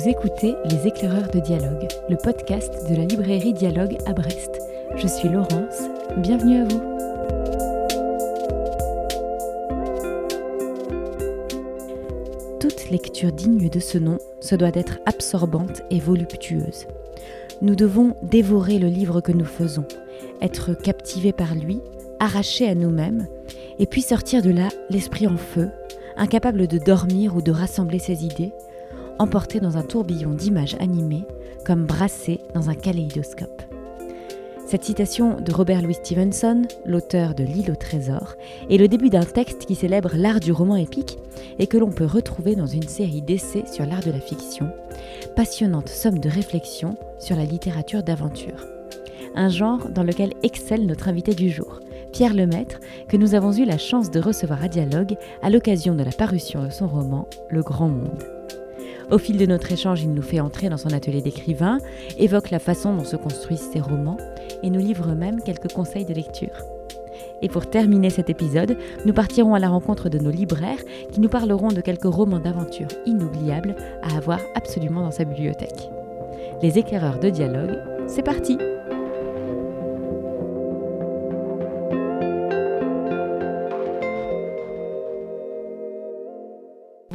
Vous écoutez Les éclaireurs de dialogue, le podcast de la librairie Dialogue à Brest. Je suis Laurence, bienvenue à vous. Toute lecture digne de ce nom se doit d'être absorbante et voluptueuse. Nous devons dévorer le livre que nous faisons, être captivés par lui, arrachés à nous-mêmes, et puis sortir de là l'esprit en feu, incapable de dormir ou de rassembler ses idées, emporté dans un tourbillon d'images animées, comme brassé dans un kaléidoscope. Cette citation de Robert Louis Stevenson, l'auteur de L'île au trésor, est le début d'un texte qui célèbre l'art du roman épique et que l'on peut retrouver dans une série d'essais sur l'art de la fiction, passionnante somme de réflexion sur la littérature d'aventure. Un genre dans lequel excelle notre invité du jour, Pierre Lemaître, que nous avons eu la chance de recevoir à Dialogue à l'occasion de la parution de son roman Le Grand Monde. Au fil de notre échange, il nous fait entrer dans son atelier d'écrivain, évoque la façon dont se construisent ses romans et nous livre même quelques conseils de lecture. Et pour terminer cet épisode, nous partirons à la rencontre de nos libraires qui nous parleront de quelques romans d'aventure inoubliables à avoir absolument dans sa bibliothèque. Les éclaireurs de dialogue, c'est parti!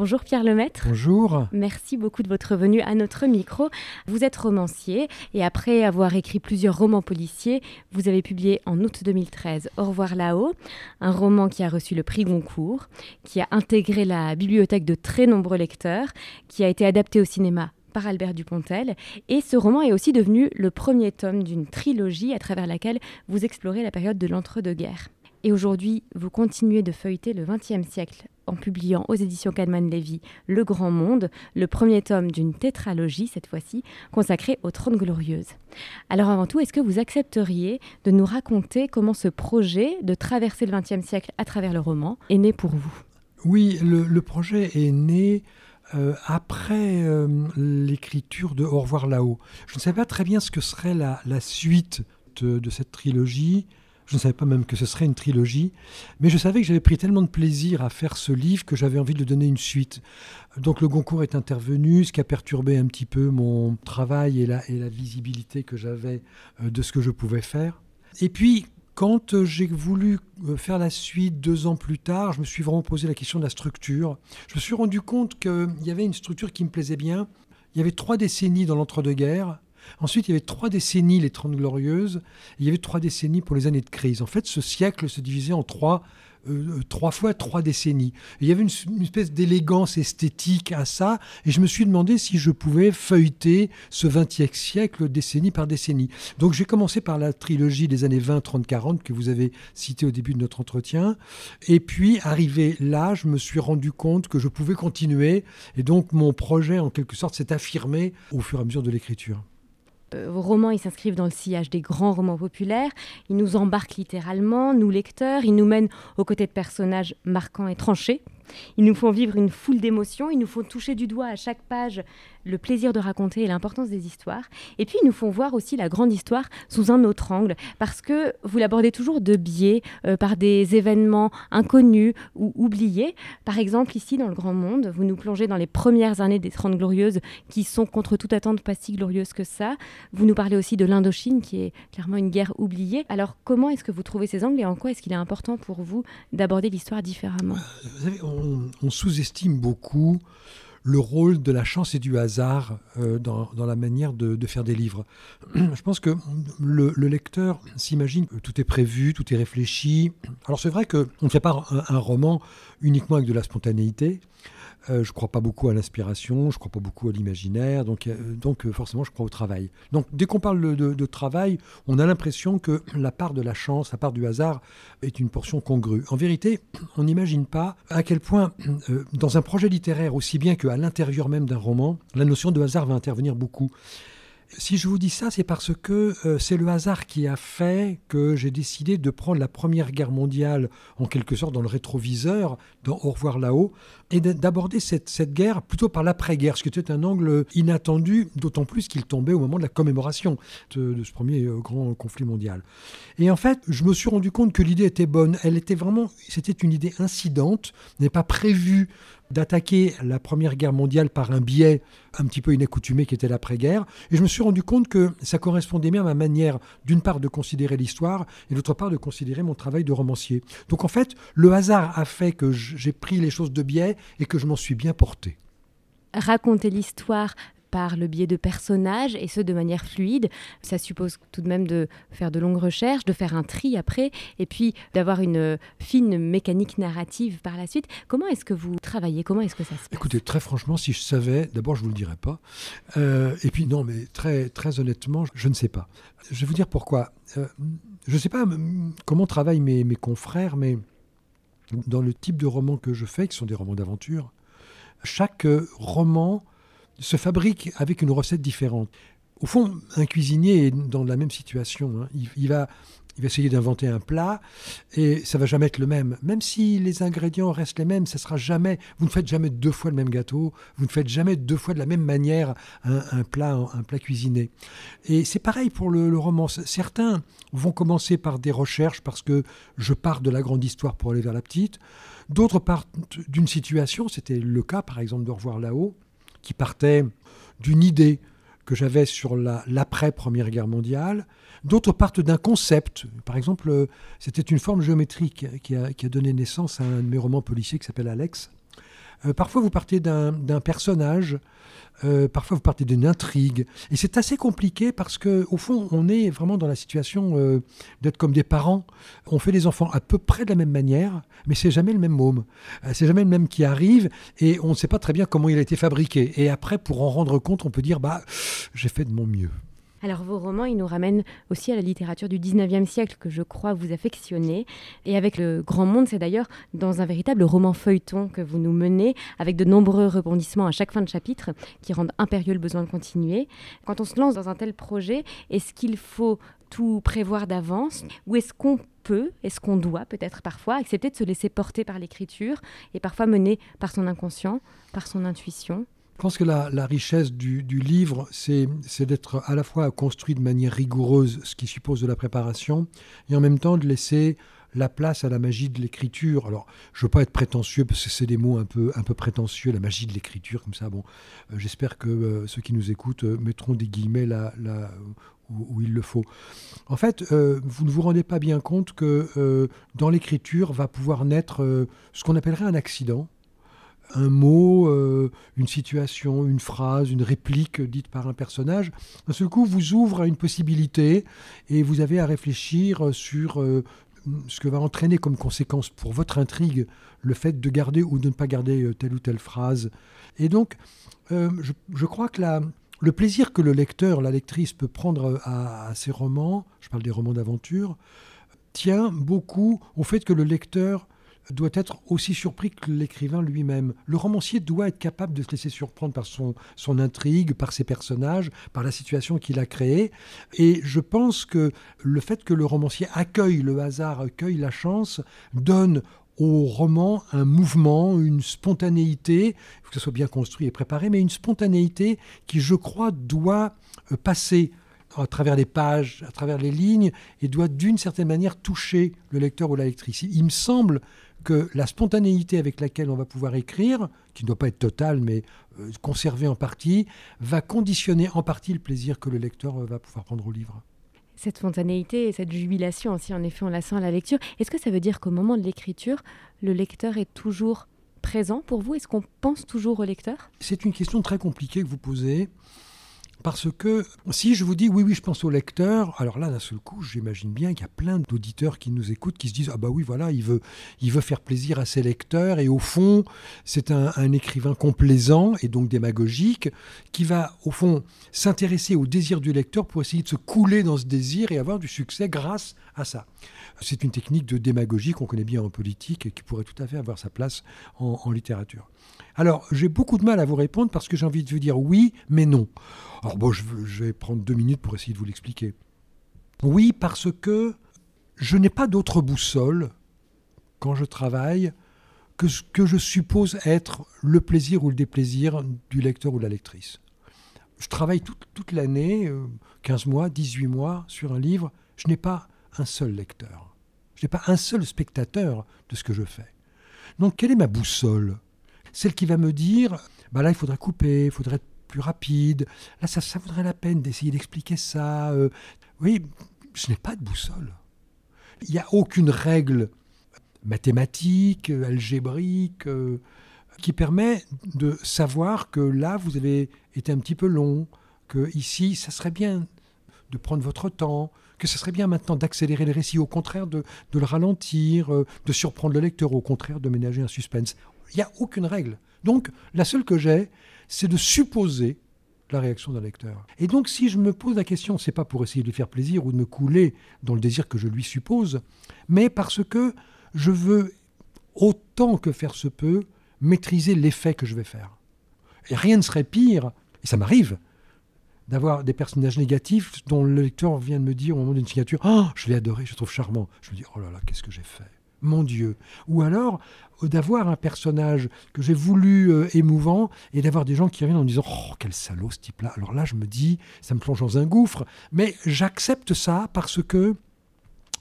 Bonjour Pierre Lemaître. Bonjour. Merci beaucoup de votre venue à notre micro. Vous êtes romancier et après avoir écrit plusieurs romans policiers, vous avez publié en août 2013 Au revoir là-haut, un roman qui a reçu le prix Goncourt, qui a intégré la bibliothèque de très nombreux lecteurs, qui a été adapté au cinéma par Albert Dupontel. Et ce roman est aussi devenu le premier tome d'une trilogie à travers laquelle vous explorez la période de l'entre-deux-guerres. Et aujourd'hui, vous continuez de feuilleter le XXe siècle en publiant aux éditions Cadman Levy Le Grand Monde, le premier tome d'une tétralogie, cette fois-ci, consacrée aux Trente Glorieuses. Alors avant tout, est-ce que vous accepteriez de nous raconter comment ce projet de traverser le XXe siècle à travers le roman est né pour vous? Oui, le, projet est né euh, après euh, l'écriture de Au revoir là-haut. Je ne savais pas très bien ce que serait la, suite de cette trilogie. Je ne savais pas même que ce serait une trilogie, mais je savais que j'avais pris tellement de plaisir à faire ce livre que j'avais envie de donner une suite. Donc le Goncourt est intervenu, ce qui a perturbé un petit peu mon travail et la, et la visibilité que j'avais euh, de ce que je pouvais faire. Et puis, quand euh, j'ai voulu euh, faire la suite deux ans plus tard, je me suis vraiment posé la question de la structure. Je me suis rendu compte qu'il y avait une structure qui me plaisait bien. Il y avait trois décennies dans l'entre-deux-guerres Ensuite, il y avait trois décennies, les Trente Glorieuses, il y avait trois décennies pour les années de crise. En fait, ce siècle se divisait en trois, euh, trois fois trois décennies. il y avait une, espèce d'élégance esthétique à ça, et je me suis demandé si je pouvais feuilleter ce XXe siècle décennie par décennie. Donc j'ai commencé par la trilogie des années 20, 30, 40 que vous avez cité au début de notre entretien, et puis arrivé là, je me suis rendu compte que je pouvais continuer, et donc mon projet en quelque sorte s'est affirmé au fur et à mesure de l'écriture. Euh, vos romans, ils s'inscrivent dans le sillage des grands romans populaires. Ils nous embarquent littéralement, nous lecteurs. Ils nous mènent aux côtés de personnages marquants et tranchés, ils nous font vivre une foule d'émotions, ils nous font toucher du doigt à chaque page le plaisir de raconter et l'importance des histoires. Et puis ils nous font voir aussi la grande histoire sous un autre angle, parce que vous l'abordez toujours de biais, euh, par des événements inconnus ou oubliés. Par exemple, ici, dans le Grand Monde, vous nous plongez dans les premières années des Trente Glorieuses, qui sont contre toute attente pas si glorieuses que ça. Vous nous parlez aussi de l'Indochine, qui est clairement une guerre oubliée. Alors comment est-ce que vous trouvez ces angles et en quoi est-ce qu'il est important pour vous d'aborder l'histoire différemment? On, sous-estime beaucoup le rôle de la chance et du hasard euh, dans, la manière de, faire des livres. Je pense que le, lecteur s'imagine que tout est prévu, tout est réfléchi. Alors c'est vrai qu'on ne fait pas un, roman uniquement avec de la spontanéité. Euh, je ne crois pas beaucoup à l'inspiration, je ne crois pas beaucoup à l'imaginaire, donc, euh, donc euh, forcément je crois au travail. Donc dès qu'on parle de, travail, on a l'impression que la part de la chance, la part du hasard est une portion congrue. En vérité, on n'imagine pas à quel point dans un projet littéraire, aussi bien qu'à l'intérieur même d'un roman, la notion de hasard va intervenir beaucoup. Si je vous dis ça, c'est parce que c'est le hasard qui a fait que j'ai décidé de prendre la Première Guerre mondiale en quelque sorte dans le rétroviseur, dans Au revoir là-haut, et d'aborder cette, cette, guerre plutôt par l'après-guerre, ce qui était un angle inattendu, d'autant plus qu'il tombait au moment de la commémoration de, ce premier euh, grand conflit mondial. Et en fait, je me suis rendu compte que l'idée était bonne. Elle était vraiment, c'était une idée incidente, n'est pas prévue d'attaquer la Première Guerre mondiale par un biais un petit peu inaccoutumé qui était l'après-guerre. Et je me suis rendu compte que ça correspondait bien à ma manière, d'une part, de considérer l'histoire et d'autre part, de considérer mon travail de romancier. Donc en fait, le hasard a fait que j'ai pris les choses de biais et que je m'en suis bien porté raconter l'histoire par le biais de personnages et ce de manière fluide. Ça suppose tout de même de faire de longues recherches, de faire un tri après et puis d'avoir une fine mécanique narrative par la suite. Comment est-ce que vous travaillez? Comment est-ce que ça se passe? Écoutez, très franchement, si je savais, d'abord je vous le dirais pas. Euh, et puis non, mais très très honnêtement, je ne sais pas. Je vais vous dire pourquoi. Euh, je ne sais pas comment travaillent mes, mes confrères, mais dans le type de romans que je fais, qui sont des romans d'aventure, chaque roman se fabrique avec une recette différente. Au fond, un cuisinier est dans la même situation. Hein. Il, va, il va essayer d'inventer un plat et ça va jamais être le même. Même si les ingrédients restent les mêmes, ça sera jamais. Vous ne faites jamais deux fois le même gâteau. Vous ne faites jamais deux fois de la même manière un, plat, un plat cuisiné. Et c'est pareil pour le, le, roman. Certains vont commencer par des recherches parce que je pars de la grande histoire pour aller vers la petite. D'autres partent d'une situation. C'était le cas, par exemple, de revoir là-haut qui partait d'une idée que j'avais sur l'après-première guerre mondiale. D'autres partent d'un concept. Par exemple, c'était une forme géométrique qui a, qui a, donné naissance à un de mes romans policiers qui s'appelle Alex. Euh, parfois, vous partez d'un personnage euh, parfois, vous partez d'une intrigue. Et c'est assez compliqué parce que, au fond, on est vraiment dans la situation euh, d'être comme des parents. On fait des enfants à peu près de la même manière, mais c'est jamais le même môme. C'est jamais le même qui arrive et on ne sait pas très bien comment il a été fabriqué. Et après, pour en rendre compte, on peut dire, bah, j'ai fait de mon mieux. Alors vos romans, ils nous ramènent aussi à la littérature du 19e siècle que je crois vous affectionnez. Et avec le Grand Monde, c'est d'ailleurs dans un véritable roman feuilleton que vous nous menez, avec de nombreux rebondissements à chaque fin de chapitre qui rendent impérieux le besoin de continuer. Quand on se lance dans un tel projet, est-ce qu'il faut tout prévoir d'avance? Ou est-ce qu'on peut, est-ce qu'on doit peut-être parfois accepter de se laisser porter par l'écriture et parfois mener par son inconscient, par son intuition? Je pense que la, richesse du, livre, c'est d'être à la fois construit de manière rigoureuse, ce qui suppose de la préparation, et en même temps de laisser la place à la magie de l'écriture. Alors, je ne veux pas être prétentieux, parce que c'est des mots un peu, un peu prétentieux, la magie de l'écriture, comme ça. Bon, euh, j'espère que euh, ceux qui nous écoutent euh, mettront des guillemets là, là où, il le faut. En fait, vous ne vous rendez pas bien compte que dans l'écriture va pouvoir naître ce qu'on appellerait un accident un mot, euh, une situation, une phrase, une réplique dite par un personnage, d'un seul coup vous ouvre à une possibilité et vous avez à réfléchir sur euh, ce que va entraîner comme conséquence pour votre intrigue le fait de garder ou de ne pas garder euh, telle ou telle phrase. Et donc, je, crois que le plaisir que le lecteur, la lectrice peut prendre à, à romans, je parle des romans d'aventure, tient beaucoup au fait que le lecteur doit être aussi surpris que l'écrivain lui-même. Le romancier doit être capable de se laisser surprendre par son, intrigue, par ses personnages, par la situation qu'il a créée. Et je pense que le fait que le romancier accueille le hasard, accueille la chance, donne au roman un mouvement, une spontanéité, il faut que ce soit bien construit et préparé, mais une spontanéité qui, je crois, doit euh, passer à travers les pages, à travers les lignes, et doit d'une certaine manière toucher le lecteur ou la lectrice. Il me semble que la spontanéité avec laquelle on va pouvoir écrire, qui ne doit pas être totale, mais euh, conservée en partie, va conditionner en partie le plaisir que le lecteur euh, va pouvoir prendre au livre. Cette spontanéité et cette jubilation aussi, en effet, on la sent à la lecture. Est-ce que ça veut dire qu'au moment de l'écriture, le lecteur est toujours présent pour vous? Est-ce qu'on pense toujours au lecteur? C'est une question très compliquée que vous posez. Parce que si je vous dis oui, oui, je pense au lecteur, alors là, d'un seul coup, j'imagine bien qu'il y a plein d'auditeurs qui nous écoutent, qui se disent ah bah oui, voilà, il veut, il veut faire plaisir à ses lecteurs, et au fond, c'est un, écrivain complaisant et donc démagogique qui va au fond s'intéresser au désir du lecteur pour essayer de se couler dans ce désir et avoir du succès grâce à ça. C'est une technique de démagogie qu'on connaît bien en politique et qui pourrait tout à fait avoir sa place en littérature. Alors, j'ai beaucoup de mal à vous répondre parce que j'ai envie de vous dire oui, mais non. Alors bon, je, vais prendre deux minutes pour essayer de vous l'expliquer. Oui, parce que je n'ai pas d'autre boussole quand je travaille que ce que je suppose être le plaisir ou le déplaisir du lecteur ou de la lectrice. Je travaille toute, l'année, 15 euh, mois, 18 mois, sur un livre. Je n'ai pas un seul lecteur. Je n'ai pas un seul spectateur de ce que je fais. Donc quelle est ma boussole? Celle qui va me dire, bah là il faudrait couper, il faudrait être plus rapide, là ça, vaudrait la peine d'essayer d'expliquer ça. Euh. oui, je n'ai pas de boussole. Il n'y a aucune règle mathématique, algébrique, euh, qui permet de savoir que là, vous avez été un petit peu long, que ici, ça serait bien de prendre votre temps, que ce serait bien maintenant d'accélérer le récit, au contraire de, le ralentir, euh, de surprendre le lecteur, au contraire de ménager un suspense. Il n'y a aucune règle. Donc, la seule que j'ai, c'est de supposer la réaction d'un lecteur. Et donc, si je me pose la question, c'est pas pour essayer de lui faire plaisir ou de me couler dans le désir que je lui suppose, mais parce que je veux, autant que faire se peut, maîtriser l'effet que je vais faire. Et rien ne serait pire, et ça m'arrive, d'avoir des personnages négatifs dont le lecteur vient de me dire au moment d'une signature oh, je l'ai adoré, je le trouve charmant. Je me dis Oh là là, qu'est-ce que j'ai fait? Mon Dieu Ou alors euh, d'avoir un personnage que j'ai voulu euh, émouvant et d'avoir des gens qui reviennent en me disant Oh, quel salaud ce type-là. Alors là, je me dis Ça me plonge dans un gouffre. Mais j'accepte ça parce que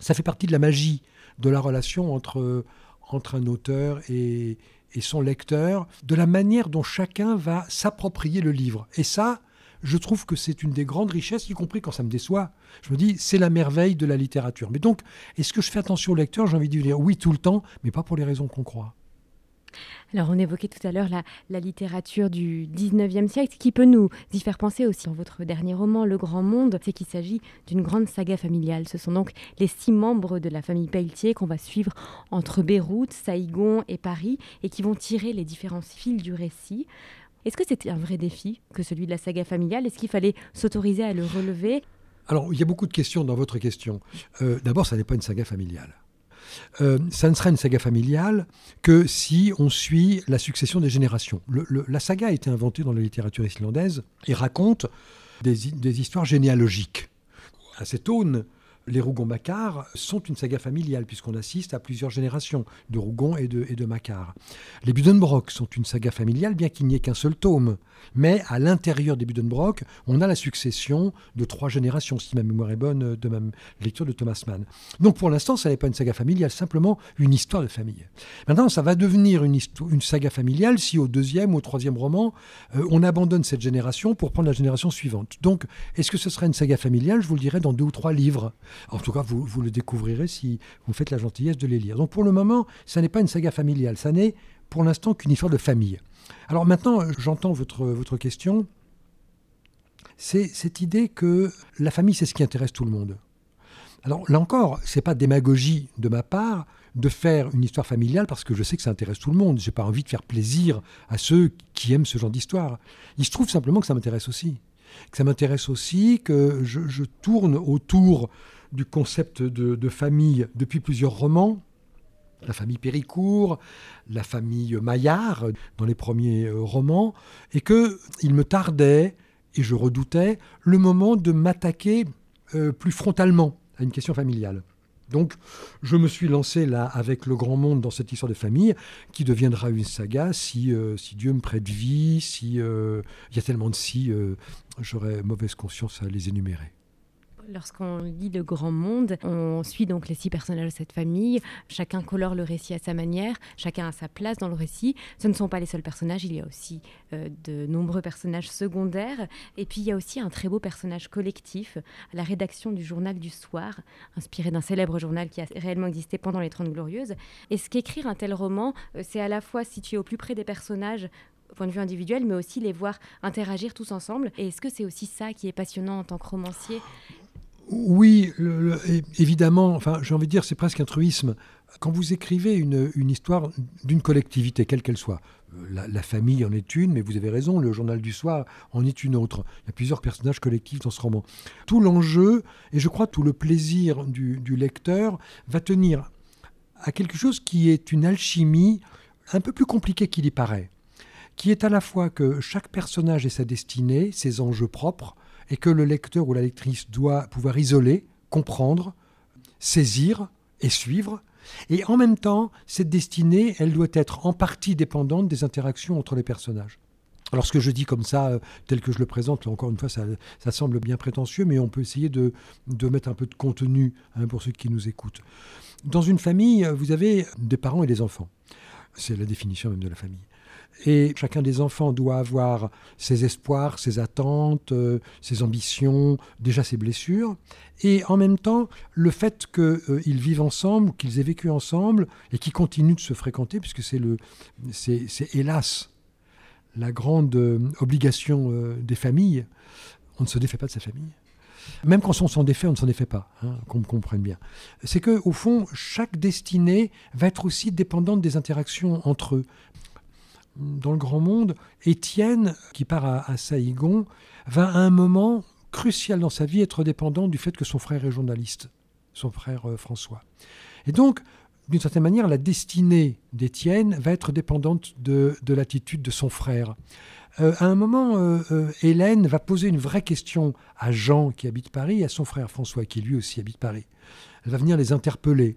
ça fait partie de la magie de la relation entre, entre un auteur et, et son lecteur, de la manière dont chacun va s'approprier le livre. Et ça, je trouve que c'est une des grandes richesses, y compris quand ça me déçoit. Je me dis, c'est la merveille de la littérature. Mais donc, est-ce que je fais attention au lecteur? J'ai envie de dire oui tout le temps, mais pas pour les raisons qu'on croit. Alors, on évoquait tout à l'heure la, littérature du 19e siècle, qui peut nous y faire penser aussi. Dans votre dernier roman, Le Grand Monde, c'est qu'il s'agit d'une grande saga familiale. Ce sont donc les six membres de la famille Pelletier qu'on va suivre entre Beyrouth, Saïgon et Paris et qui vont tirer les différents fils du récit. Est-ce que c'était un vrai défi que celui de la saga familiale? Est-ce qu'il fallait s'autoriser à le relever? Alors, il y a beaucoup de questions dans votre question. Euh, d'abord, ça n'est pas une saga familiale. Euh, ça ne sera une saga familiale que si on suit la succession des générations. la saga a été inventée dans la littérature islandaise et raconte des, des histoires généalogiques. À cette aune, les Rougon-Macquart sont une saga familiale, puisqu'on assiste à plusieurs générations de Rougon et de, Macquart. Les Buddenbrock sont une saga familiale, bien qu'il n'y ait qu'un seul tome. Mais à l'intérieur des Buddenbrock, on a la succession de trois générations, si ma mémoire est bonne, de ma lecture de Thomas Mann. Donc pour l'instant, ça n'est pas une saga familiale, simplement une histoire de famille. Maintenant, ça va devenir une, une saga familiale si au deuxième ou au troisième roman, euh, on abandonne cette génération pour prendre la génération suivante. Donc, est-ce que ce sera une saga familiale? Je vous le dirai dans deux ou trois livres. En tout cas, vous, le découvrirez si vous faites la gentillesse de les lire. Donc pour le moment, ça n'est pas une saga familiale, ça n'est pour l'instant qu'une histoire de famille. Alors maintenant, j'entends votre, votre question. C'est cette idée que la famille, c'est ce qui intéresse tout le monde. Alors là encore, c'est pas démagogie de ma part de faire une histoire familiale parce que je sais que ça intéresse tout le monde. J'ai pas envie de faire plaisir à ceux qui aiment ce genre d'histoire. Il se trouve simplement que ça m'intéresse aussi. Que ça m'intéresse aussi, que je, tourne autour du concept de, famille depuis plusieurs romans. La famille Péricourt, la famille Maillard dans les premiers euh, romans, et que il me tardait et je redoutais le moment de m'attaquer euh, plus frontalement à une question familiale. Donc, je me suis lancé là avec le grand monde dans cette histoire de famille qui deviendra une saga si, euh, Dieu me prête vie, si il y a tellement de si, j'aurais mauvaise conscience à les énumérer. Lorsqu'on lit Le Grand Monde, on suit donc les six personnages de cette famille. Chacun colore le récit à sa manière, chacun a sa place dans le récit. Ce ne sont pas les seuls personnages, il y a aussi euh, de nombreux personnages secondaires. Et puis il y a aussi un très beau personnage collectif, la rédaction du journal du soir, inspiré d'un célèbre journal qui a réellement existé pendant les Trente Glorieuses. Et ce qu'écrire un tel roman, euh, c'est à la fois situé au plus près des personnages, point de vue individuel, mais aussi les voir interagir tous ensemble. Et est-ce que c'est aussi ça qui est passionnant en tant que romancier? Oui, évidemment, enfin, j'ai envie de dire, c'est presque un truisme. Quand vous écrivez une, histoire d'une collectivité, quelle qu'elle soit, la, famille en est une, mais vous avez raison, le journal du soir en est une autre. Il y a plusieurs personnages collectifs dans ce roman. Tout l'enjeu, et je crois tout le plaisir du, du lecteur, va tenir à quelque chose qui est une alchimie un peu plus compliquée qu'il y paraît, qui est à la fois que chaque personnage ait sa destinée, ses enjeux propres, et que le lecteur ou la lectrice doit pouvoir isoler, comprendre, saisir et suivre. Et en même temps, cette destinée, elle doit être en partie dépendante des interactions entre les personnages. Alors ce que je dis comme ça, euh, tel que je le présente, encore une fois, ça, semble bien prétentieux, mais on peut essayer de, mettre un peu de contenu hein, pour ceux qui nous écoutent. Dans une famille, vous avez des parents et des enfants. C'est la définition même de la famille. Et chacun des enfants doit avoir ses espoirs, ses attentes, euh, ses ambitions, déjà ses blessures. Et en même temps, le fait qu'ils euh, vivent ensemble, qu'ils aient vécu ensemble et qu'ils continuent de se fréquenter, puisque c'est, le, c'est, hélas la grande euh, obligation des familles, on ne se défait pas de sa famille. Même quand on s'en défait, on ne s'en défait pas, hein, qu'on comprenne bien. C'est que, au fond, chaque destinée va être aussi dépendante des interactions entre eux dans le grand monde, Étienne, qui part à, Saïgon, va à un moment crucial dans sa vie être dépendant du fait que son frère est journaliste, son frère euh, François. Et donc, d'une certaine manière, la destinée d'Étienne va être dépendante de, l'attitude de son frère. Euh, à un moment, euh, Hélène va poser une vraie question à Jean qui habite Paris et à son frère François qui lui aussi habite Paris. Elle va venir les interpeller.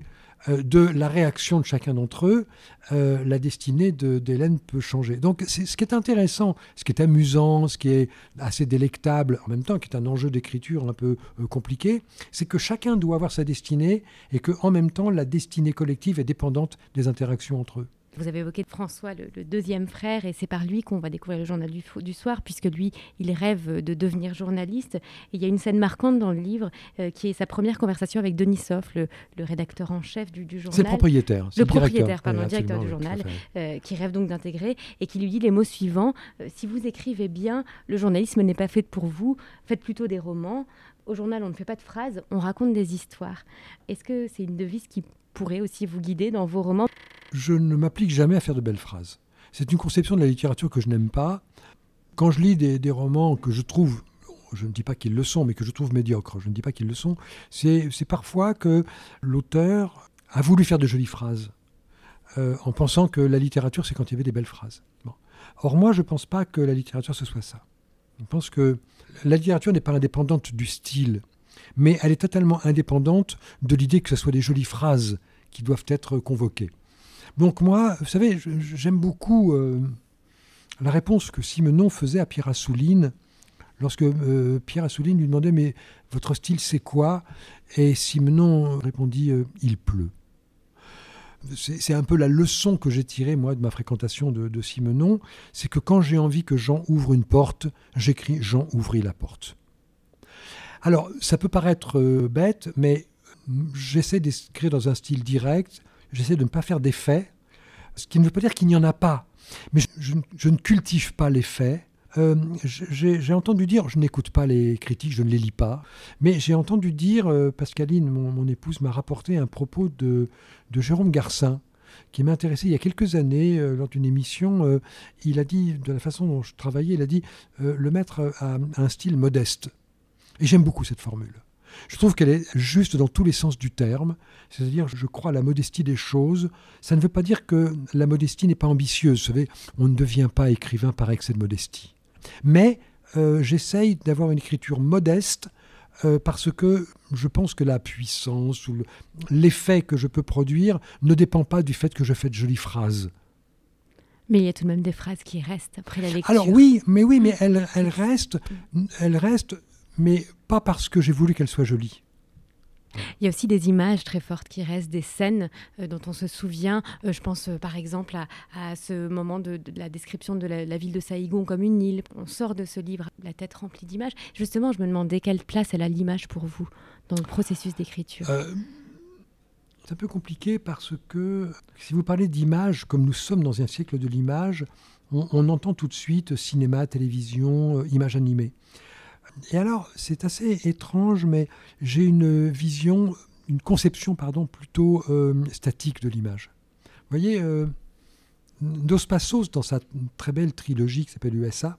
Euh, de la réaction de chacun d'entre eux, euh, la destinée d'Hélène peut changer. Donc ce qui est intéressant, ce qui est amusant, ce qui est assez délectable, en même temps qui est un enjeu d'écriture un peu euh, compliqué, c'est que chacun doit avoir sa destinée et que en même temps la destinée collective est dépendante des interactions entre eux. Vous avez évoqué François, le, deuxième frère, et c'est par lui qu'on va découvrir le journal du, du, soir, puisque lui, il rêve de devenir journaliste. Et il y a une scène marquante dans le livre euh, qui est sa première conversation avec Denis Soff, le, rédacteur en chef du, journal. C'est le propriétaire. Le, propriétaire, pardon, le directeur du journal, euh, qui rêve donc d'intégrer et qui lui dit les mots suivants euh, Si vous écrivez bien, le journalisme n'est pas fait pour vous, faites plutôt des romans. Au journal, on ne fait pas de phrases, on raconte des histoires. Est-ce que c'est une devise qui pourrait aussi vous guider dans vos romans Je ne m'applique jamais à faire de belles phrases. C'est une conception de la littérature que je n'aime pas. Quand je lis des, romans que je trouve je ne dis pas qu'ils le sont, mais que je trouve médiocres, je ne dis pas qu'ils le sont, c'est parfois que l'auteur a voulu faire de jolies phrases, euh, en pensant que la littérature, c'est quand il y avait des belles phrases. Or, moi, je ne pense pas que la littérature, ce soit ça. Je pense que la littérature n'est pas indépendante du style mais elle est totalement indépendante de l'idée que ce soit des jolies phrases qui doivent être convoquées. Donc moi, vous savez, j'aime beaucoup euh, la réponse que Simenon faisait à Pierre Assouline lorsque euh, Pierre Assouline lui demandait mais votre style c'est quoi? Et Simenon répondit euh, il pleut. C'est un peu la leçon que j'ai tirée moi de ma fréquentation de, de Simenon, c'est que quand j'ai envie que Jean ouvre une porte, j'écris Jean ouvrit la porte. Alors, ça peut paraître bête, mais j'essaie d'écrire dans un style direct, j'essaie de ne pas faire d'effets, ce qui ne veut pas dire qu'il n'y en a pas. Mais je, ne cultive pas les faits. Euh, j'ai entendu dire, je n'écoute pas les critiques, je ne les lis pas, mais j'ai entendu dire, euh, Pascaline, mon, épouse, m'a rapporté un propos de, Jérôme Garcin, qui m'a intéressé il y a quelques années lors d'une émission. il a dit, de la façon dont je travaillais, il a dit, le maître a un style modeste. Et j'aime beaucoup cette formule. Je trouve qu'elle est juste dans tous les sens du terme, c'est-à-dire je crois à la modestie des choses. Ça ne veut pas dire que la modestie n'est pas ambitieuse. Vous savez, on ne devient pas écrivain par excès de modestie. Mais euh, j'essaye d'avoir une écriture modeste euh, parce que je pense que la puissance ou l'effet que je peux produire ne dépend pas du fait que je fais de jolies phrases. Mais il y a tout de même des phrases qui restent après la lecture. Alors oui, mais oui, mais elles, elles restent, elles restent mais pas parce que j'ai voulu qu'elle soit jolie. Il y a aussi des images très fortes qui restent, des scènes euh, dont on se souvient. Euh, je pense euh, par exemple à, ce moment de, la description de la, ville de Saïgon comme une île. On sort de ce livre la tête remplie d'images. Justement, je me demandais quelle place elle a l'image pour vous dans le processus d'écriture. c'est un peu compliqué parce que si vous parlez d'image, comme nous sommes dans un siècle de l'image, on, on, entend tout de suite cinéma, télévision, image animée. Et alors, c'est assez étrange, mais j'ai une vision, une conception, pardon, plutôt euh, statique de l'image. Vous voyez, euh, Dos Passos, dans sa très belle trilogie qui s'appelle USA,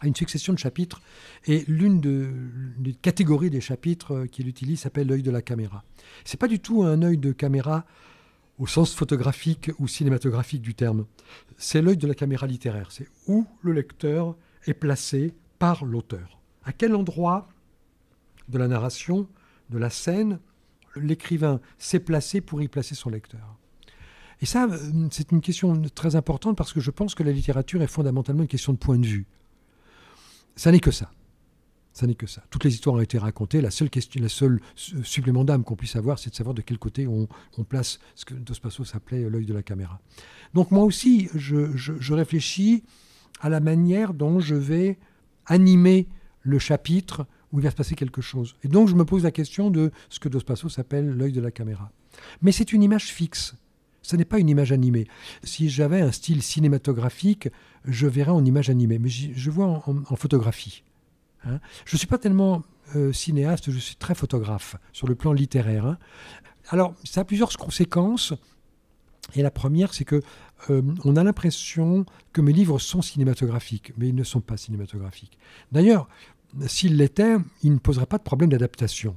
a une succession de chapitres, et l'une des catégories des chapitres euh, qu'il utilise s'appelle l'œil de la caméra. C'est pas du tout un œil de caméra au sens photographique ou cinématographique du terme. C'est l'œil de la caméra littéraire. C'est où le lecteur est placé par l'auteur. À quel endroit de la narration, de la scène, l'écrivain s'est placé pour y placer son lecteur? Et ça, euh, c'est une question très importante parce que je pense que la littérature est fondamentalement une question de point de vue. Ça n'est que ça. Ça n'est que ça. Toutes les histoires ont été racontées. La seule question, la seule supplément d'âme qu'on puisse avoir, c'est de savoir de quel côté on, place ce que Dos Passos s'appelait l'œil de la caméra. Donc moi aussi, je, réfléchis à la manière dont je vais animer le chapitre où il va se passer quelque chose. Et donc je me pose la question de ce que Dos Passos appelle l'œil de la caméra. Mais c'est une image fixe. Ce n'est pas une image animée. Si j'avais un style cinématographique, je verrais en image animée. Mais je vois en photographie. Hein. Je ne suis pas tellement euh, cinéaste, je suis très photographe sur le plan littéraire. Hein. Alors, ça a plusieurs conséquences. Et la première, c'est que euh, on a l'impression que mes livres sont cinématographiques, mais ils ne sont pas cinématographiques. D'ailleurs, s'ils l'étaient, ils ne poseraient pas de problème d'adaptation.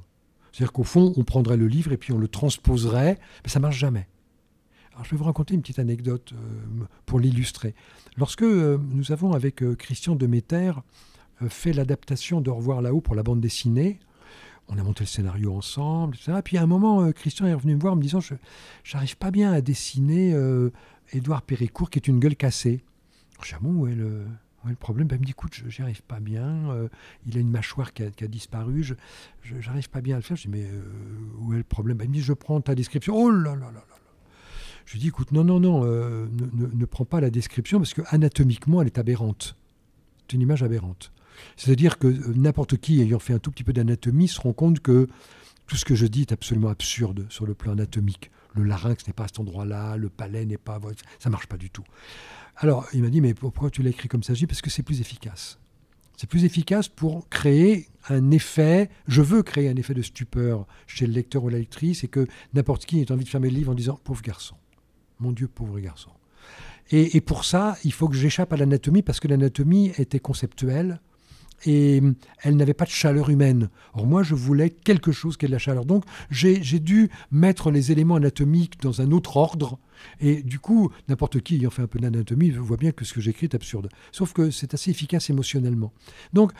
C'est-à-dire qu'au fond, on prendrait le livre et puis on le transposerait, mais ça marche jamais. Alors, je vais vous raconter une petite anecdote euh, pour l'illustrer. Lorsque nous avons avec Christian Demeter euh, fait l'adaptation de Revoir là-haut pour la bande dessinée. On a monté le scénario ensemble, etc. Puis à un moment, euh, Christian est revenu me voir en me disant Je n'arrive pas bien à dessiner euh, Édouard Péricourt qui est une gueule cassée. J'ai dit où est le, le problème? Ben, Il me dit Écoute, j'y arrive pas bien. il a une mâchoire qui a, disparu. Je n'arrive pas bien à le faire. Je dis Mais où est le problème? Ben, Il me dit Je prends ta description. Oh là là là là je lui dis, écoute, non, non, non, ne, ne, prends pas la description parce que anatomiquement, elle est aberrante. C'est une image aberrante. C'est-à-dire que euh, n'importe qui ayant fait un tout petit peu d'anatomie se rend compte que tout ce que je dis est absolument absurde sur le plan anatomique. Le larynx n'est pas à cet endroit-là, le palais n'est pas... Ça marche pas du tout. Alors, il m'a dit, mais pourquoi tu l'as écrit comme ça? Parce que c'est plus efficace. C'est plus efficace pour créer un effet, je veux créer un effet de stupeur chez le lecteur ou la lectrice, et que n'importe qui ait envie de fermer le livre en disant, pauvre garçon, mon Dieu, pauvre garçon. Et pour ça, il faut que j'échappe à l'anatomie, parce que l'anatomie était conceptuelle, et hum, elle n'avait pas de chaleur humaine. Or moi, je voulais quelque chose qui ait de la chaleur. Donc j'ai dû mettre les éléments anatomiques dans un autre ordre. Et du coup, n'importe qui ayant fait un peu d'anatomie voit bien que ce que j'écris est absurde. Sauf que c'est assez efficace émotionnellement. Donc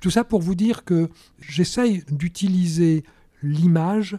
tout ça pour vous dire que j'essaye d'utiliser l'image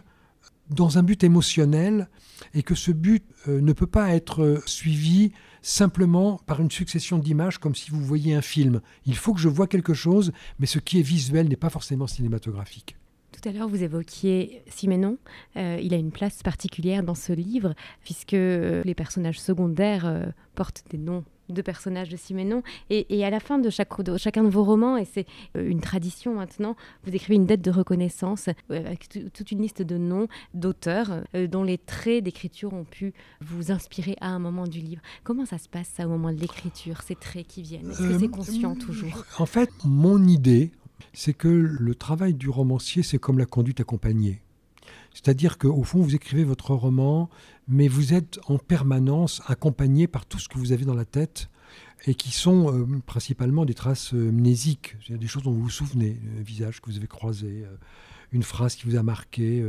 dans un but émotionnel et que ce but euh, ne peut pas être euh, suivi simplement par une succession d'images comme si vous voyiez un film. Il faut que je vois quelque chose, mais ce qui est visuel n'est pas forcément cinématographique. Tout à l'heure, vous évoquiez Siménon. Euh, il a une place particulière dans ce livre, puisque les personnages secondaires portent des noms de personnages de Siménon. Et, à la fin de, chaque, chacun de vos romans, et c'est euh, une tradition maintenant, vous écrivez une dette de reconnaissance euh, avec toute une liste de noms d'auteurs euh, dont les traits d'écriture ont pu vous inspirer à un moment du livre. Comment ça se passe ça au moment de l'écriture, ces traits qui viennent? Est-ce que c'est conscient toujours? En fait, mon idée, c'est que le travail du romancier, c'est comme la conduite accompagnée. C'est-à-dire qu'au fond, vous écrivez votre roman, mais vous êtes en permanence accompagné par tout ce que vous avez dans la tête et qui sont euh, principalement des traces euh, mnésiques, des choses dont vous vous souvenez, un visage que vous avez croisé, euh, une phrase qui vous a marqué,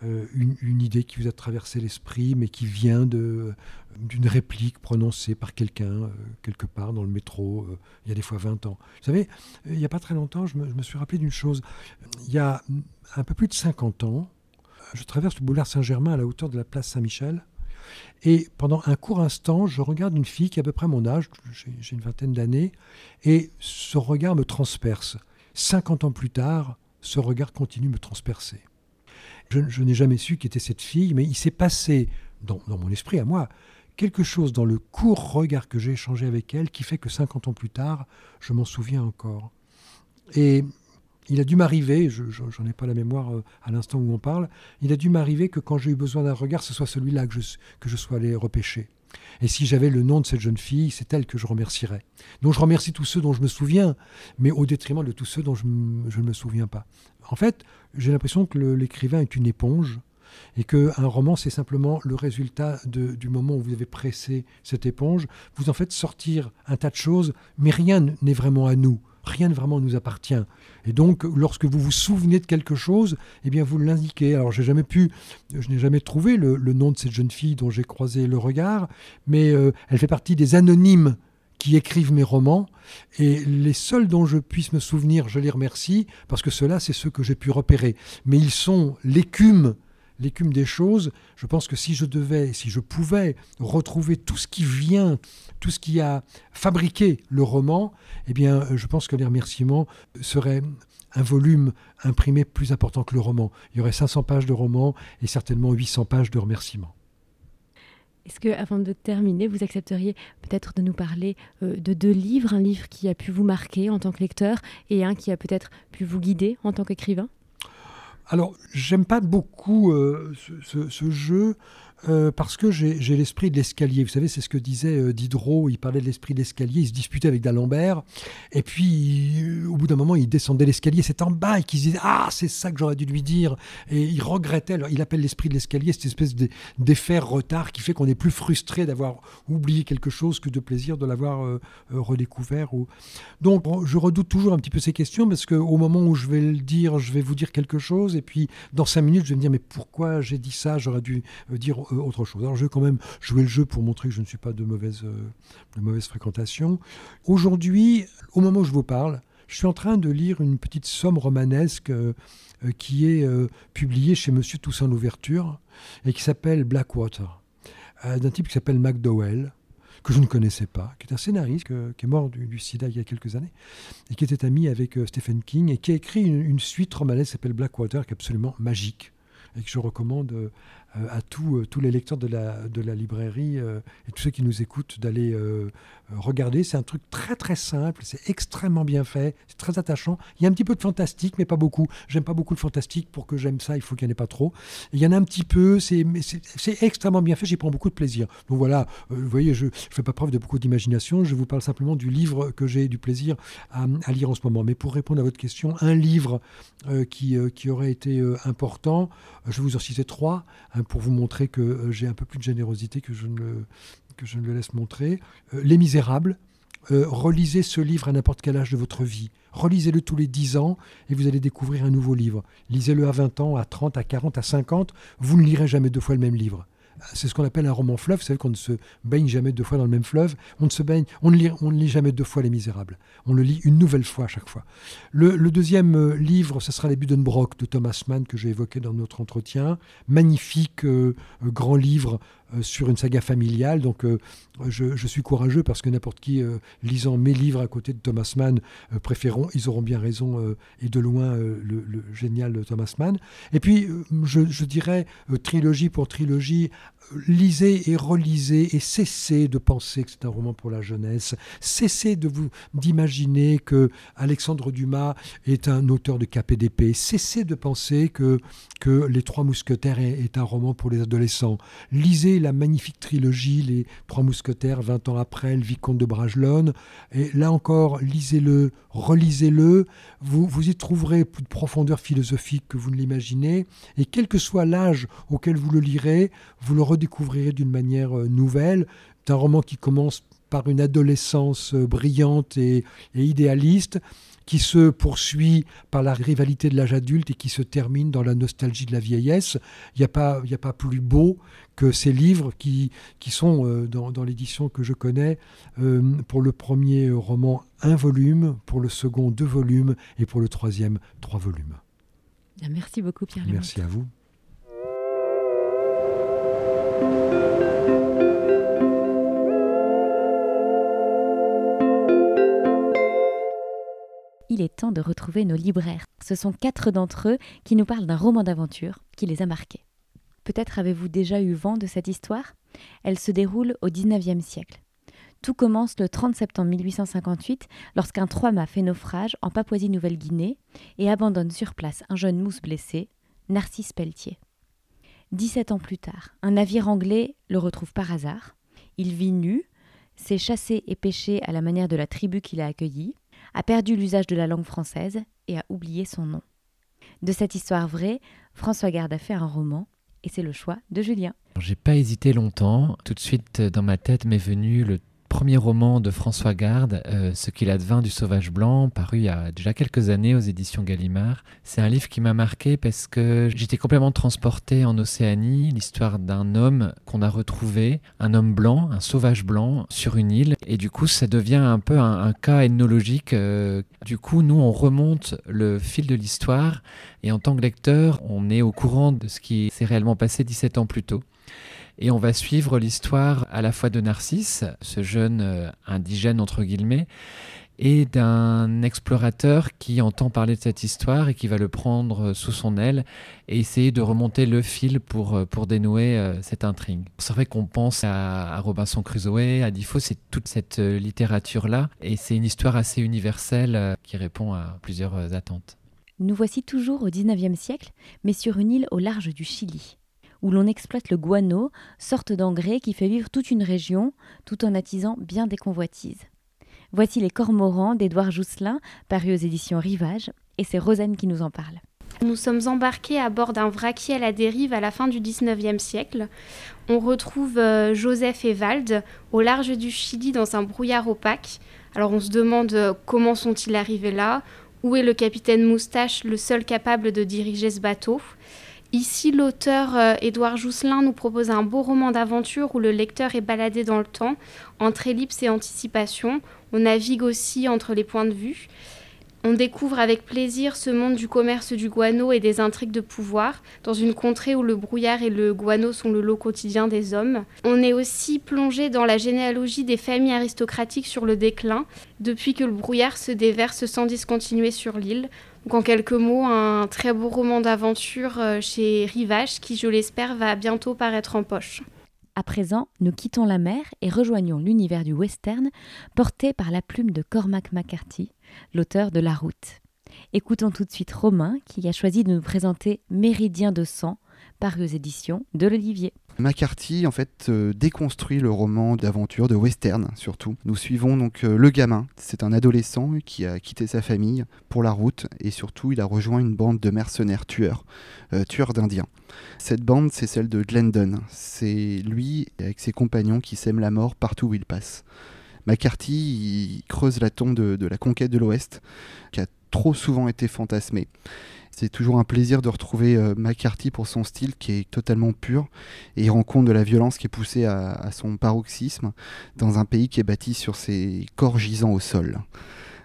une, idée qui vous a traversé l'esprit, mais qui vient d'une réplique prononcée par quelqu'un quelque part dans le métro, il y a des fois 20 ans. Vous savez, il n'y a pas très longtemps, je me suis rappelé d'une chose. Il y a un peu plus de 50 ans, je traverse le boulevard Saint-Germain à la hauteur de la place Saint-Michel. Et pendant un court instant, je regarde une fille qui a à peu près mon âge, j'ai une vingtaine d'années, et ce regard me transperce. 50 ans plus tard, ce regard continue de me transpercer. Je, n'ai jamais su qui était cette fille, mais il s'est passé dans, dans, mon esprit à moi quelque chose dans le court regard que j'ai échangé avec elle qui fait que 50 ans plus tard, je m'en souviens encore. Et il a dû m'arriver, je n'en ai pas la mémoire euh, à l'instant où on parle, il a dû m'arriver que quand j'ai eu besoin d'un regard, ce soit celui-là que je, que je sois allé repêcher. Et si j'avais le nom de cette jeune fille, c'est elle que je remercierais. Donc je remercie tous ceux dont je me souviens, mais au détriment de tous ceux dont je, ne me souviens pas. En fait, j'ai l'impression que l'écrivain est une éponge et qu'un roman, c'est simplement le résultat du moment où vous avez pressé cette éponge. Vous en faites sortir un tas de choses, mais rien n'est vraiment à nous rien ne vraiment nous appartient. Et donc, lorsque vous vous souvenez de quelque chose, eh bien, vous l'indiquez. Alors, j'ai jamais pu, je n'ai jamais trouvé le, nom de cette jeune fille dont j'ai croisé le regard, mais euh, elle fait partie des anonymes qui écrivent mes romans. Et les seuls dont je puisse me souvenir, je les remercie, parce que ceux-là, c'est ceux que j'ai pu repérer. Mais ils sont l'écume l'écume des choses. Je pense que si je devais, si je pouvais retrouver tout ce qui vient, tout ce qui a fabriqué le roman, eh bien, je pense que les remerciements seraient un volume imprimé plus important que le roman. Il y aurait 500 pages de roman et certainement 800 pages de remerciements. Est-ce que, avant de terminer, vous accepteriez peut-être de nous parler euh, de deux livres, un livre qui a pu vous marquer en tant que lecteur et un qui a peut-être pu vous guider en tant qu'écrivain? Alors, j'aime pas beaucoup euh, ce, jeu euh, parce que j'ai l'esprit de l'escalier. Vous savez, c'est ce que disait euh, Diderot. Il parlait de l'esprit de l'escalier. Il se disputait avec d'Alembert. Et puis, euh, au bout d'un moment, il descendait l'escalier. C'est en bas et qu'il disait Ah, c'est ça que j'aurais dû lui dire. Et il regrettait. Alors, il appelle l'esprit de l'escalier cette espèce d'effet retard qui fait qu'on est plus frustré d'avoir oublié quelque chose que de plaisir de l'avoir redécouvert. Ou... Donc, je redoute toujours un petit peu ces questions parce qu'au moment où je vais le dire, je vais vous dire quelque chose. Et puis, dans cinq minutes, je vais me dire Mais pourquoi j'ai dit ça? J'aurais dû dire euh, autre chose. Alors je vais quand même jouer le jeu pour montrer que je ne suis pas de mauvaise, euh, de mauvaise fréquentation. Aujourd'hui, au moment où je vous parle, je suis en train de lire une petite somme romanesque euh, qui est publiée chez Monsieur Toussaint Louverture et qui s'appelle Blackwater, d'un type qui s'appelle McDowell que je ne connaissais pas, qui est un scénariste qui est mort du, sida il y a quelques années, et qui était ami avec Stephen King, et qui a écrit une, une suite romanesque qui s'appelle Blackwater, qui est absolument magique, et que je recommande à euh, tous les lecteurs de la, de la librairie euh, et tous ceux qui nous écoutent d'aller regarder. C'est un truc très très simple, c'est extrêmement bien fait, c'est très attachant. Il y a un petit peu de fantastique, mais pas beaucoup. J'aime pas beaucoup le fantastique. Pour que j'aime ça, il faut qu'il n'y en ait pas trop. il y en a un petit peu, c'est extrêmement bien fait, j'y prends beaucoup de plaisir. Donc voilà, vous voyez, je ne fais pas preuve de beaucoup d'imagination, je vous parle simplement du livre que j'ai du plaisir à, lire en ce moment. Mais pour répondre à votre question, un livre qui, qui aurait été important, je vous en citer trois. Hein, pour vous montrer que euh, j'ai un peu plus de générosité que je ne le, laisse montrer. Euh, Les Misérables. Euh, relisez ce livre à n'importe quel âge de votre vie. Relisez-le tous les 10 ans et vous allez découvrir un nouveau livre. Lisez-le à 20 ans, à 30, à 40, à 50. Vous ne lirez jamais deux fois le même livre. C'est ce qu'on appelle un roman fleuve, c'est qu'on ne se baigne jamais deux fois dans le même fleuve. On ne se baigne, on ne lit, on ne lit jamais deux fois Les Misérables. On le lit une nouvelle fois à chaque fois. Le, deuxième euh, livre, ce sera Les Buddenbrock de Thomas Mann que j'ai évoqué dans notre entretien. Magnifique euh, euh, grand livre sur une saga familiale. Donc je, suis courageux parce que n'importe qui lisant mes livres à côté de Thomas Mann préféreront, ils auront bien raison et de loin le, génial Thomas Mann. Et puis je dirais trilogie pour trilogie lisez et relisez et cessez de penser que c'est un roman pour la jeunesse. Cessez de vous d'imaginer que Alexandre Dumas est un auteur de KPDP. Cessez de penser que, que Les Trois Mousquetaires est, un roman pour les adolescents. Lisez la magnifique trilogie Les Trois Mousquetaires, 20 ans après, Le Vicomte de Bragelonne. Et là encore, lisez-le, relisez-le. Vous, vous y trouverez plus de profondeur philosophique que vous ne l'imaginez. Et quel que soit l'âge auquel vous le lirez, vous le redécouvrirez d'une manière euh, nouvelle. C'est un roman qui commence par une adolescence euh, brillante et, idéaliste, qui se poursuit par la rivalité de l'âge adulte et qui se termine dans la nostalgie de la vieillesse. Il n'y a, pas, a pas plus beau que ces livres qui, qui sont euh, dans, l'édition que je connais. pour le premier roman, un volume, pour le second, deux volumes, et pour le troisième, trois volumes. Merci beaucoup Pierre. Merci à vous. Il est temps de retrouver nos libraires. Ce sont quatre d'entre eux qui nous parlent d'un roman d'aventure qui les a marqués. Peut-être avez-vous déjà eu vent de cette histoire? Elle se déroule au XIXe siècle. Tout commence le 30 septembre 1858 lorsqu'un trois-mâts fait naufrage en Papouasie-Nouvelle-Guinée et abandonne sur place un jeune mousse blessé, Narcisse Pelletier. 17 ans plus tard, un navire anglais le retrouve par hasard. Il vit nu, s'est chassé et pêché à la manière de la tribu qu'il a accueillie, a perdu l'usage de la langue française et a oublié son nom. De cette histoire vraie, François Garde a fait un roman, et c'est le choix de Julien. J'ai pas hésité longtemps. Tout de suite, dans ma tête m'est venu le premier roman de François Garde, euh, Ce qu'il advint du sauvage blanc, paru il y a déjà quelques années aux éditions Gallimard. C'est un livre qui m'a marqué parce que j'étais complètement transporté en Océanie, l'histoire d'un homme qu'on a retrouvé, un homme blanc, un sauvage blanc, sur une île. Et du coup, ça devient un peu un, cas ethnologique. Euh, du coup, nous, on remonte le fil de l'histoire et en tant que lecteur, on est au courant de ce qui s'est réellement passé 17 ans plus tôt. Et on va suivre l'histoire à la fois de Narcisse, ce jeune euh, indigène entre guillemets, et d'un explorateur qui entend parler de cette histoire et qui va le prendre sous son aile et essayer de remonter le fil pour, euh, pour dénouer euh, cette intrigue. C'est vrai qu'on pense à, Robinson Crusoe, à Defoe, c'est toute cette littérature-là, et c'est une histoire assez universelle qui répond à plusieurs attentes. Nous voici toujours au XIXe siècle, mais sur une île au large du Chili où l'on exploite le guano, sorte d'engrais qui fait vivre toute une région, tout en attisant bien des convoitises. Voici les cormorans d'Édouard Jousselin, paru aux éditions Rivage, et c'est Rosanne qui nous en parle. Nous sommes embarqués à bord d'un vraquier à la dérive à la fin du XIXe siècle. On retrouve euh, Joseph et Vald au large du Chili dans un brouillard opaque. Alors on se demande euh, comment sont-ils arrivés là? Où est le capitaine Moustache, le seul capable de diriger ce bateau? Ici, l'auteur euh, Édouard Jousselin nous propose un beau roman d'aventure où le lecteur est baladé dans le temps, entre ellipse et anticipation. On navigue aussi entre les points de vue. On découvre avec plaisir ce monde du commerce du guano et des intrigues de pouvoir, dans une contrée où le brouillard et le guano sont le lot quotidien des hommes. On est aussi plongé dans la généalogie des familles aristocratiques sur le déclin, depuis que le brouillard se déverse sans discontinuer sur l'île. Donc en quelques mots, un très beau roman d'aventure euh, chez Rivage qui, je l'espère, va bientôt paraître en poche. À présent, nous quittons la mer et rejoignons l'univers du western porté par la plume de Cormac McCarthy, l'auteur de La Route. Écoutons tout de suite Romain qui a choisi de nous présenter Méridien de sang, paru aux éditions de l'Olivier. McCarthy en fait euh, déconstruit le roman d'aventure, de western surtout. Nous suivons donc euh, le gamin. C'est un adolescent qui a quitté sa famille pour la route et surtout il a rejoint une bande de mercenaires tueurs, euh, tueurs d'indiens. Cette bande c'est celle de Glendon. C'est lui avec ses compagnons qui sèment la mort partout où il passe. McCarthy creuse la tombe de, la conquête de l'Ouest trop souvent été fantasmée. C'est toujours un plaisir de retrouver euh, McCarthy pour son style qui est totalement pur et il rend compte de la violence qui est poussée à, son paroxysme dans un pays qui est bâti sur ses corps gisants au sol.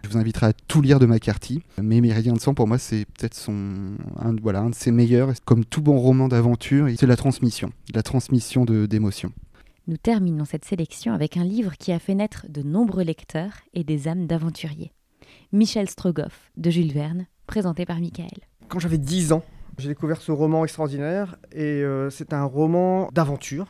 Je vous inviterai à tout lire de McCarthy, mais Méridien de sang, pour moi, c'est peut-être son, un, voilà, un de ses meilleurs. Comme tout bon roman d'aventure, c'est la transmission, la transmission d'émotions. Nous terminons cette sélection avec un livre qui a fait naître de nombreux lecteurs et des âmes d'aventuriers. Michel Strogoff, de Jules Verne, présenté par Michael. Quand j'avais 10 ans, j'ai découvert ce roman extraordinaire et euh, c'est un roman d'aventure.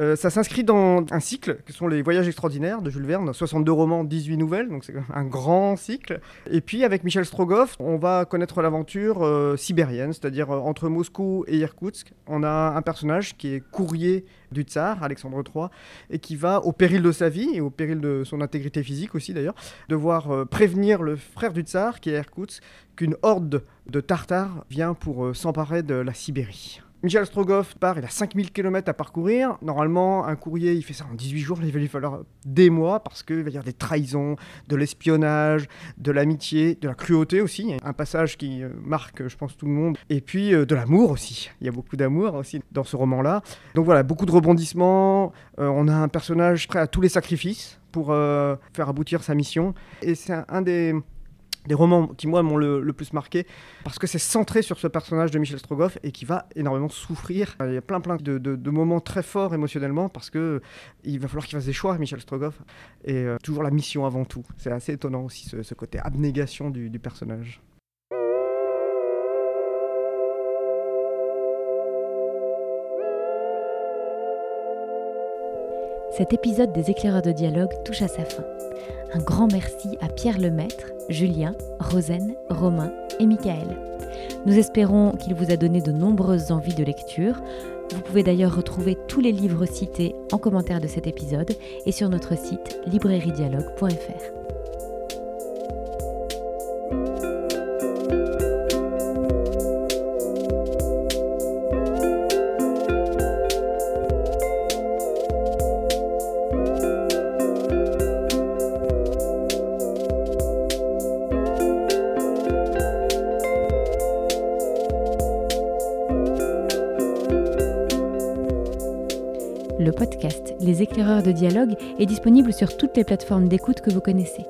Euh, ça s'inscrit dans un cycle que sont les Voyages extraordinaires de Jules Verne, 62 romans, 18 nouvelles, donc c'est un grand cycle. Et puis avec Michel Strogoff, on va connaître l'aventure euh, sibérienne, c'est-à-dire entre Moscou et Irkoutsk. On a un personnage qui est courrier du tsar, Alexandre III, et qui va, au péril de sa vie et au péril de son intégrité physique aussi d'ailleurs, devoir prévenir le frère du tsar, qui est Irkoutsk, qu'une horde de Tartares vient pour euh, s'emparer de la Sibérie. Michel Strogoff part, il a 5000 km à parcourir. Normalement, un courrier, il fait ça en 18 jours. Il va lui falloir des mois parce qu'il va y avoir des trahisons, de l'espionnage, de l'amitié, de la cruauté aussi. Un passage qui euh, marque, je pense, tout le monde. Et puis euh, de l'amour aussi. Il y a beaucoup d'amour aussi dans ce roman-là. Donc voilà, beaucoup de rebondissements. on a un personnage prêt à tous les sacrifices pour faire aboutir sa mission. Et c'est un des des romans qui, moi, m'ont le, plus marqué, parce que c'est centré sur ce personnage de Michel Strogoff et qui va énormément souffrir. Il y a plein, plein de, moments très forts émotionnellement, parce que il va falloir qu'il fasse des choix, Michel Strogoff, et euh, toujours la mission avant tout. C'est assez étonnant aussi, ce, côté abnégation du personnage. Cet épisode des éclaireurs de dialogue touche à sa fin. Un grand merci à Pierre Lemaître, Julien, Rosen, Romain et Michael. Nous espérons qu'il vous a donné de nombreuses envies de lecture. Vous pouvez d'ailleurs retrouver tous les livres cités en commentaire de cet épisode et sur notre site librairiedialogue.fr. de dialogue est disponible sur toutes les plateformes d'écoute que vous connaissez.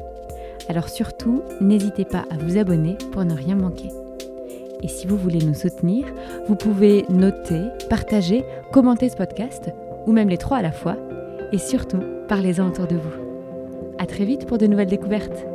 Alors surtout, n'hésitez pas à vous abonner pour ne rien manquer. Et si vous voulez nous soutenir, vous pouvez noter, partager, commenter ce podcast, ou même les trois à la fois, et surtout, parlez-en autour de vous. À très vite pour de nouvelles découvertes.